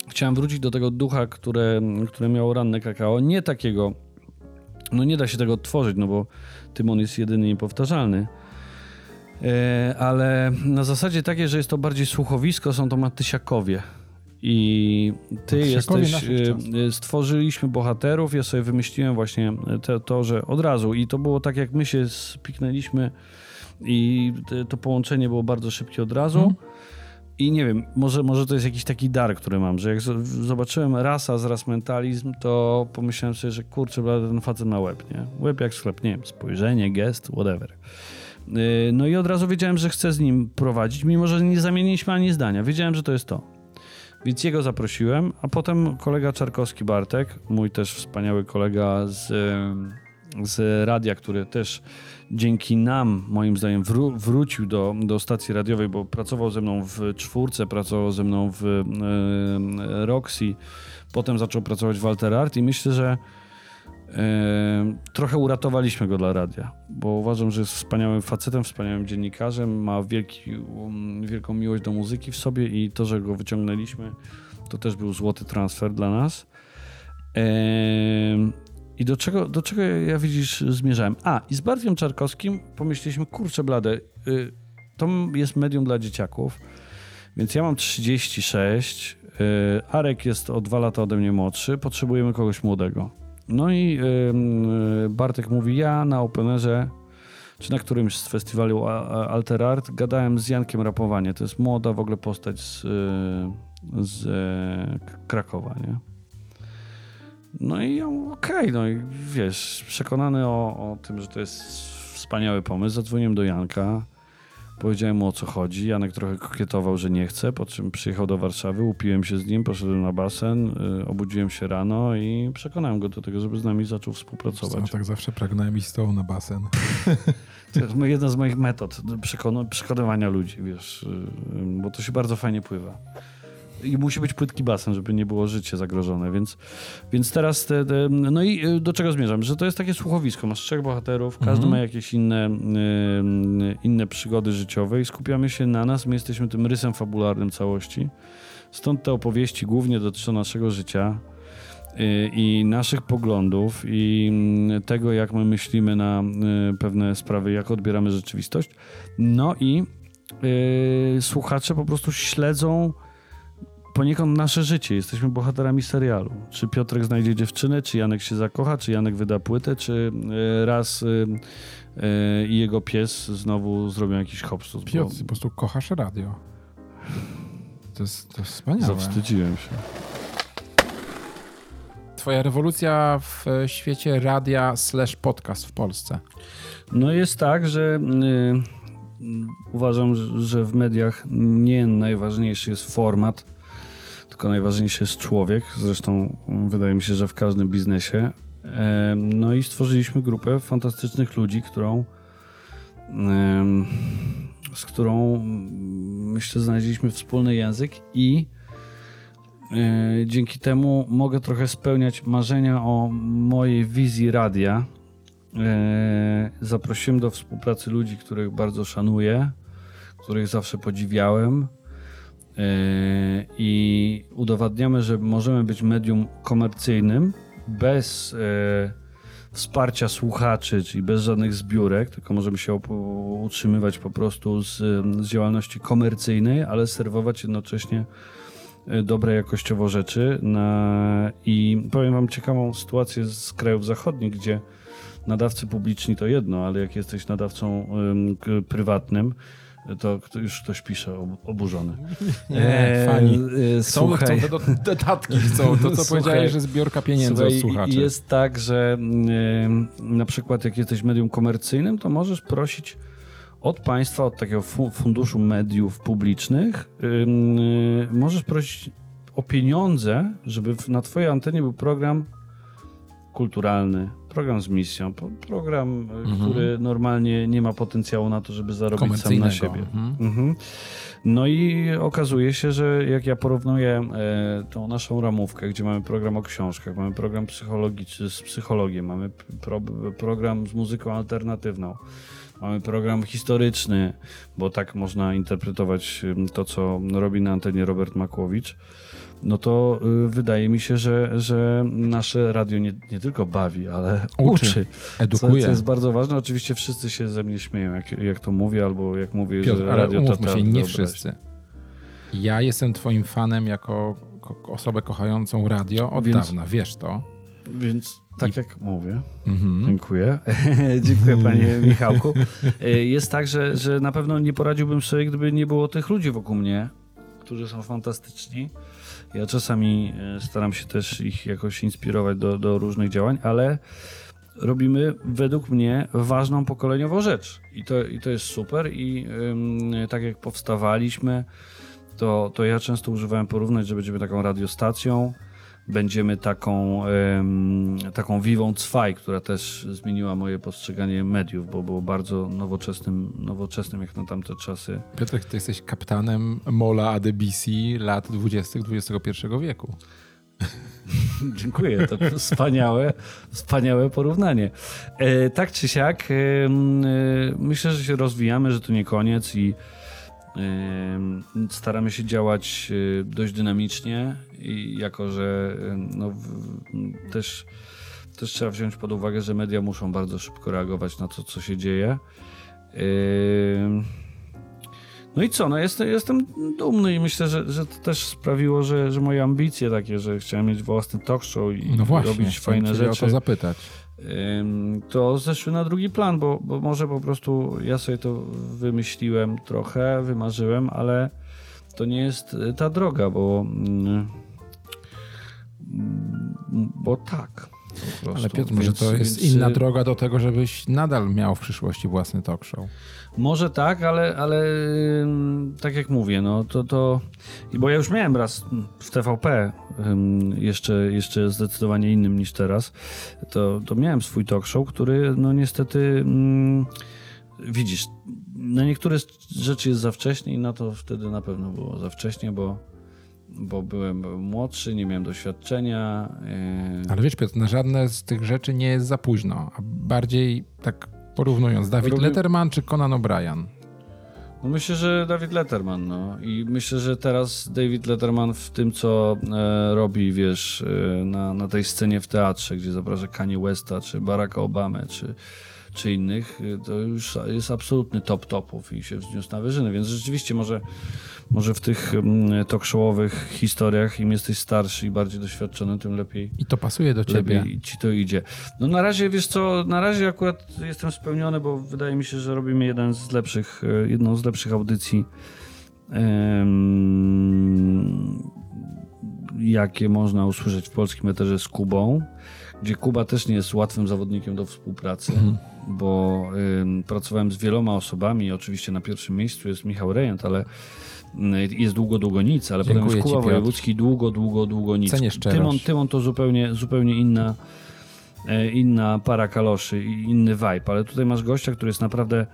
chciałem wrócić do tego ducha, które, które miało ranne kakao. Nie takiego, no nie da się tego odtworzyć, no bo Tymon jest jedyny niepowtarzalny. E, ale na zasadzie takiej, że jest to bardziej słuchowisko, są to Matysiakowie. I ty jesteś, e, stworzyliśmy bohaterów, ja sobie wymyśliłem właśnie te, to, że od razu i to było tak, jak my się spiknęliśmy i to połączenie było bardzo szybkie od razu. Mhm. I nie wiem, może, może to jest jakiś taki dar, który mam, że jak zobaczyłem rasa z ras mentalizm, to pomyślałem sobie, że kurczę, blady, ten facet ma łeb, nie? Łeb jak sklep, nie wiem, spojrzenie, gest, whatever. Yy, No i od razu wiedziałem, że chcę z nim prowadzić, mimo że nie zamieniliśmy ani zdania. Wiedziałem, że to jest to. Więc jego zaprosiłem, a potem kolega Czarkowski Bartek, mój też wspaniały kolega z, z radia, który też dzięki nam, moim zdaniem, wró- wrócił do, do stacji radiowej, bo pracował ze mną w czwórce, pracował ze mną w yy, Roxy, potem zaczął pracować w Alter Art i myślę, że E, trochę uratowaliśmy go dla radia, bo uważam, że jest wspaniałym facetem, wspaniałym dziennikarzem, ma wielki, um, wielką miłość do muzyki w sobie i to, że go wyciągnęliśmy, to też był złoty transfer dla nas. E, I do czego, do czego ja widzisz zmierzałem? A, i z Bartkiem Czarkowskim pomyśleliśmy, kurczę blade, y, to jest medium dla dzieciaków, więc ja mam 36, y, Arek jest o dwa lata ode mnie młodszy, potrzebujemy kogoś młodego. No i ym, Bartek mówi, ja na Openerze, czy na którymś z festiwali Alter Art, gadałem z Jankiem Rapowanie. To jest młoda w ogóle postać z, y, z e, Krakowa, nie? No i okej, no i wiesz, przekonany o, o tym, że to jest wspaniały pomysł, zadzwoniłem do Janka, powiedziałem mu o co chodzi. Janek trochę kokietował, że nie chce, po czym przyjechał do Warszawy, upiłem się z nim, poszedłem na basen, y, obudziłem się rano i przekonałem go do tego, żeby z nami zaczął Co, współpracować. tak zawsze pragnąłem z tobą na basen. *laughs* To jest jedna z moich metod przekonywania ludzi, wiesz, y, bo to się bardzo fajnie pływa. I musi być płytki basen, żeby nie było życie zagrożone, więc, więc teraz te, te, no i y, do czego zmierzam? Że to jest takie słuchowisko, masz trzech bohaterów, każdy Mhm. ma jakieś inne, y, inne przygody życiowe i skupiamy się na nas, my jesteśmy tym rysem fabularnym całości. Stąd te opowieści głównie dotyczą naszego życia y, i naszych poglądów i mm, tego, jak my myślimy na pewne sprawy, jak odbieramy rzeczywistość. No i y, słuchacze po prostu śledzą poniekąd nasze życie. Jesteśmy bohaterami serialu. Czy Piotrek znajdzie dziewczynę, czy Janek się zakocha, czy Janek wyda płytę, czy y, raz y, y, i jego pies znowu zrobią jakiś hopstus. bo Piotr, ty po prostu kochasz radio. To jest, to jest wspaniałe. Zawstydziłem się. Twoja rewolucja w e, świecie radia slash podcast w Polsce. No jest tak, że y, uważam, że w mediach nie najważniejszy jest format, tylko najważniejszy jest człowiek. Zresztą wydaje mi się, że w każdym biznesie. E, No i stworzyliśmy grupę fantastycznych ludzi, którą z którą mm, myślę znaleźliśmy wspólny język i e, dzięki temu mogę trochę spełniać marzenia o mojej wizji radia. E, Zaprosiłem do współpracy ludzi, których bardzo szanuję, których zawsze podziwiałem. E, I udowadniamy, że możemy być medium komercyjnym bez e, wsparcia słuchaczy, czyli bez żadnych zbiórek, tylko możemy się utrzymywać po prostu z, z działalności komercyjnej, ale serwować jednocześnie dobre jakościowo rzeczy. Na, I powiem wam ciekawą sytuację z krajów zachodnich, gdzie nadawcy publiczni to jedno, ale jak jesteś nadawcą prywatnym, to już ktoś pisze ob- oburzony. *laughs* Nie, fani. e, słuchaj, chcą te do- dodatki, chcą. To, co Słuchaj. *laughs* powiedziałeś, że zbiorka pieniędzy Słuchaj, od słuchaczy. Jest tak, że na przykład jak jesteś medium komercyjnym, to możesz prosić od państwa, od takiego fu- funduszu mediów publicznych y, możesz prosić o pieniądze, żeby na twojej antenie był program kulturalny, program z misją, program, y, który normalnie nie ma potencjału na to, żeby zarobić sam na siebie. Mhm. Mhm. No i okazuje się, że jak ja porównuję e, tą naszą ramówkę, gdzie mamy program o książkach, mamy program psychologiczny z psychologiem, mamy pro, program z muzyką alternatywną, mamy program historyczny, bo tak można interpretować to, co robi na antenie Robert Makłowicz, no to y, wydaje mi się, że, że nasze radio nie, nie tylko bawi, ale Uczy, uczy. edukuje. Co, co jest bardzo ważne. Oczywiście wszyscy się ze mnie śmieją, jak, jak to mówię, albo jak mówię, Piotr, że radio to się, nie wszyscy. Ja jestem twoim fanem jako ko- osobę kochającą radio od Więc- dawna, wiesz to. Więc tak jak mówię, Mhm. dziękuję. *laughs* dziękuję panie *laughs* Michałku. E, Jest tak, że, że na pewno nie poradziłbym sobie, gdyby nie było tych ludzi wokół mnie, którzy są fantastyczni. Ja czasami e, staram się też ich jakoś inspirować do, do różnych działań, ale robimy według mnie ważną pokoleniowo rzecz. I to, i to jest super. I tak jak powstawaliśmy, to, to ja często używałem porównać, że będziemy taką radiostacją, będziemy taką, taką Vivą Cwaj, która też zmieniła moje postrzeganie mediów, bo było bardzo nowoczesnym, nowoczesnym jak na tamte czasy. Piotrek, ty jesteś kapitanem Mola ADBC lat 20. XXI wieku. *laughs* Dziękuję, to wspaniałe, wspaniałe porównanie. E, tak czy siak, e, myślę, że się rozwijamy, że to nie koniec i staramy się działać e, dość dynamicznie i jako, że no, też, też trzeba wziąć pod uwagę, że media muszą bardzo szybko reagować na to, co się dzieje. No i co, no jestem, jestem dumny i myślę, że, że to też sprawiło, że, że moje ambicje takie, że chciałem mieć własny talk show i No właśnie, robić fajne rzeczy, o to zapytać. To zeszły na drugi plan, bo, bo może po prostu ja sobie to wymyśliłem trochę, wymarzyłem, ale to nie jest y, ta droga, bo mm, mm, bo tak. Po prostu. Ale Piotr, może to jest więc, inna y, droga do tego, żebyś nadal miał w przyszłości własny talk show. Może tak, ale, ale tak jak mówię, no to, to. Bo ja już miałem raz w TVP, jeszcze, jeszcze zdecydowanie innym niż teraz, to, to miałem swój talk show, który no niestety ym, widzisz, na niektóre rzeczy jest za wcześnie i na to wtedy na pewno było za wcześnie, bo, bo byłem młodszy, nie miałem doświadczenia. Yy, Ale wiesz, Piotr, na żadne z tych rzeczy nie jest za późno. A bardziej tak porównując, Dawid Robi- Letterman czy Conan O'Brien? No myślę, że David Letterman, no. I myślę, że teraz David Letterman w tym, co e, robi, wiesz, e, na, na tej scenie w teatrze, gdzie zaprasza Kanye Westa, czy Baracka Obamę, czy, czy innych, e, to już jest absolutny top topów i się wzniósł na wyżyny, więc rzeczywiście może, może w tych mm, talk showowych historiach, im jesteś starszy i bardziej doświadczony, tym lepiej I to pasuje do ciebie. ci to idzie. No na razie, wiesz co, na razie akurat jestem spełniony, bo wydaje mi się, że robimy jeden z lepszych, e, jedną z lepszych audycji em, jakie można usłyszeć w polskim eterze z Kubą, gdzie Kuba też nie jest łatwym zawodnikiem do współpracy, bo ym, pracowałem z wieloma osobami, oczywiście na pierwszym miejscu jest Michał Rejent, ale y, jest długo, długo nic, ale Dziękuję potem jest Kuba. Wojewódzki, długo, długo, długo nic. Tymon, Tymon to zupełnie, zupełnie inna, e, inna para kaloszy i inny vibe, ale tutaj masz gościa, który jest naprawdę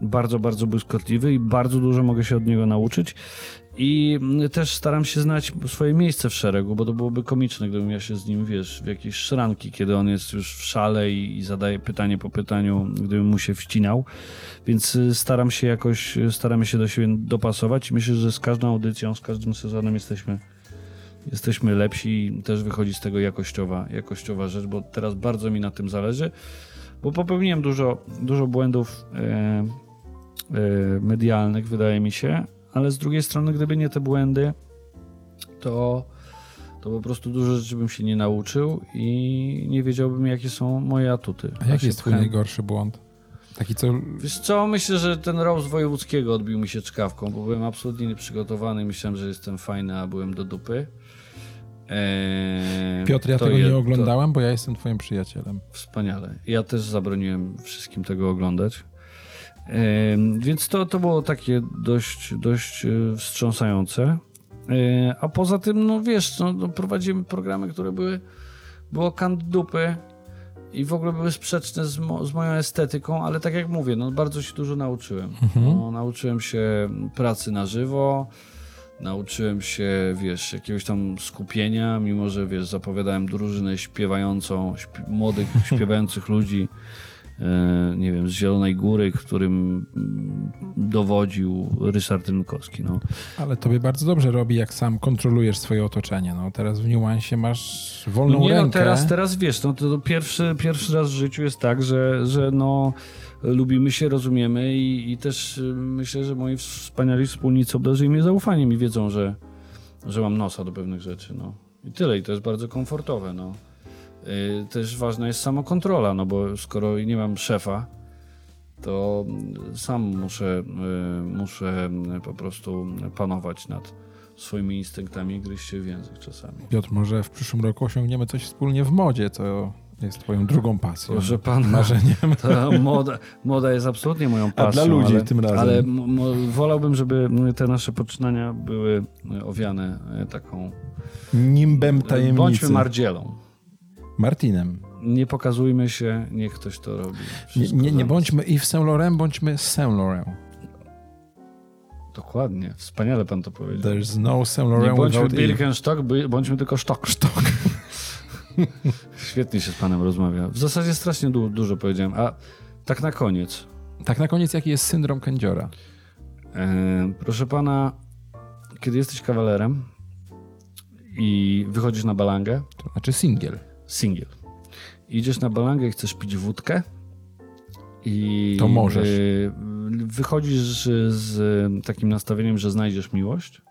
bardzo, bardzo błyskotliwy i bardzo dużo mogę się od niego nauczyć. I też staram się znać swoje miejsce w szeregu, bo to byłoby komiczne, gdybym ja się z nim, wiesz, w jakieś szranki, kiedy on jest już w szale i, i zadaje pytanie po pytaniu, gdybym mu się wcinał. Więc y, staram się jakoś, y, staramy się do siebie dopasować myślę, że z każdą audycją, z każdym sezonem jesteśmy jesteśmy lepsi i też wychodzi z tego jakościowa, jakościowa rzecz, bo teraz bardzo mi na tym zależy, bo popełniłem dużo, dużo błędów e, medialnych, wydaje mi się, ale z drugiej strony, gdyby nie te błędy, to, to po prostu dużo rzeczy bym się nie nauczył i nie wiedziałbym, jakie są moje atuty. A Ja jaki się jest twój najgorszy błąd? Taki, co... Wiesz co, myślę, że ten Rose Wojewódzkiego odbił mi się czkawką, bo byłem absolutnie nieprzygotowany myślałem, że jestem fajny, a byłem do dupy. Eee, Piotr, ja to tego je- nie to- oglądałem, bo ja jestem twoim przyjacielem. Wspaniale. Ja też zabroniłem wszystkim tego oglądać. Więc to, to było takie dość, dość e, wstrząsające. E, A poza tym, no wiesz, no, no, prowadzimy programy, które były było kant dupy i w ogóle były sprzeczne z, mo, z moją estetyką, ale tak jak mówię, no bardzo się dużo nauczyłem. No, nauczyłem się pracy na żywo, nauczyłem się, wiesz, jakiegoś tam skupienia, mimo że, wiesz, zapowiadałem drużynę śpiewającą, śpi młodych, *laughs* śpiewających ludzi, nie wiem, z Zielonej Góry, którym mm, dowodził Ryszard Rynkowski, no. Ale tobie bardzo dobrze robi, jak sam kontrolujesz swoje otoczenie. No teraz w niuansie masz wolną No nie, rękę. no teraz, teraz wiesz, no to, to pierwszy, pierwszy raz w życiu jest tak, że, że no lubimy się, rozumiemy i, i też y, myślę, że moi wspaniali wspólnicy obdarzyli mnie zaufaniem i wiedzą, że, że mam nosa do pewnych rzeczy, no. I tyle, i to jest bardzo komfortowe, no. Y, Też ważna jest samokontrola, no bo skoro nie mam szefa, to sam muszę, y, muszę po prostu panować nad swoimi instynktami i gryźć się w język czasami. Piotr, może w przyszłym roku osiągniemy coś wspólnie w modzie, co jest twoją drugą pasją. Proszę pana, Marzeniem. ta moda, moda jest absolutnie moją pasją. dla ludzi ale, tym razem. Ale wolałbym, żeby te nasze poczynania były owiane e, taką... Nimbem tajemnicy. Bądźmy mardzielą. Martinem. Nie pokazujmy się, niech ktoś to robi. Nie, Wszystko nie, nie bądźmy Yves Saint Laurent, bądźmy Saint Laurent. Dokładnie, wspaniale pan to powiedział. There's no Saint Nie Laurent bądźmy without Yves. Birkenstock, bądźmy tylko sztok. sztok. *laughs* Świetnie się z panem rozmawia. W zasadzie strasznie du- dużo powiedziałem. A tak na koniec. Tak na koniec, jaki jest syndrom kędziora? E, proszę pana, kiedy jesteś kawalerem i wychodzisz na balangę, To znaczy singiel. Singiel, idziesz na balangę i chcesz pić wódkę i To możesz. y, wychodzisz z takim nastawieniem, że znajdziesz miłość,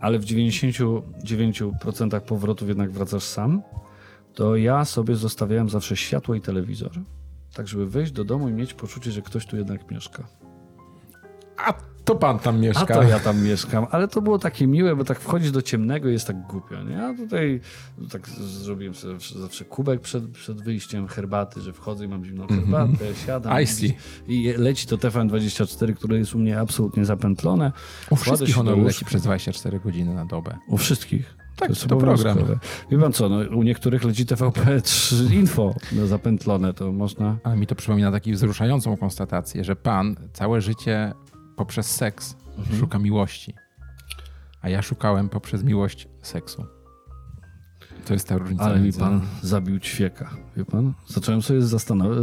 ale w 99% powrotów jednak wracasz sam, to ja sobie zostawiałem zawsze światło i telewizor, tak żeby wejść do domu i mieć poczucie, że ktoś tu jednak mieszka. A to pan tam mieszka. A to ja tam mieszkam, ale to było takie miłe, bo tak wchodzić do ciemnego jest tak głupio, nie? A tutaj tak zrobiłem sobie zawsze kubek przed, przed wyjściem herbaty, że wchodzę i mam zimną herbatę, siadam Mhm. I see. i leci to TVN24, które jest u mnie absolutnie zapętlone. U wszystkich ono leci przez 24 godziny na dobę. U wszystkich. Tak, jest to program. Wie pan co, no, u niektórych leci TVP3 Info no, zapętlone, to można... Ale mi to przypomina taką wzruszającą konstatację, że pan całe życie poprzez seks Mhm. szuka miłości. A ja szukałem poprzez miłość seksu. To jest ta różnica. Ale mi pan zabił ćwieka, wie pan? Zacząłem sobie zastanawiać,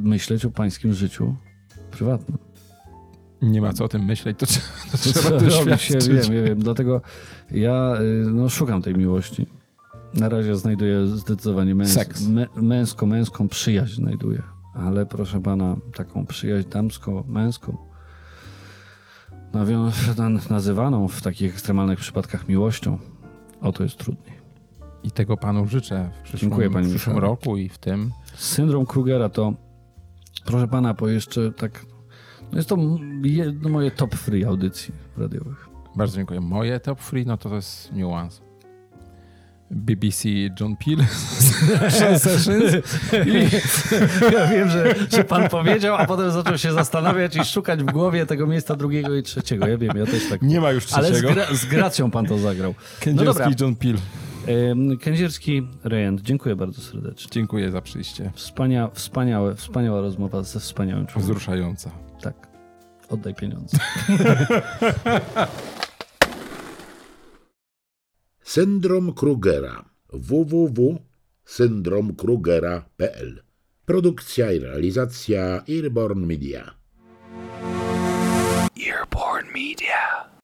myśleć o pańskim życiu prywatnym. Nie ma co o tym myśleć, to, trzeba- to To trzeba doświadczyć. wiem, wiem, wiem. Dlatego ja y, no, szukam tej miłości. Na razie znajduję zdecydowanie męs mę, męsko-męską przyjaźń znajduję. Ale proszę pana, taką przyjaźń damsko-męską, nazywaną w takich ekstremalnych przypadkach miłością, o to jest trudniej. I tego panu życzę w przyszłym, Dziękuję, panie w przyszłym roku i w tym. Syndrom Krugera to, proszę pana, po jeszcze tak, no jest to jedno moje top free audycji radiowych. Bardzo dziękuję. Moje top free, no to to jest niuans. BBC John Peel *laughs* Sessions. Ja wiem, że, że pan powiedział, a potem zaczął się zastanawiać i szukać w głowie tego miejsca drugiego i trzeciego. Ja wiem, ja też tak. Nie ma już Ale z, trzeciego. gra, z gracją pan to zagrał. No Kędzierski dobra. John Peel. Kędzierski Rejent, dziękuję bardzo serdecznie. Dziękuję za przyjście. Wspania, wspaniałe, wspaniała rozmowa ze wspaniałym człowiekiem. Wzruszająca. Tak. Oddaj pieniądze. *laughs* Syndrom Krugera. www.syndromkrugera.pl Produkcja i realizacja Airborne Media. Earborn Media.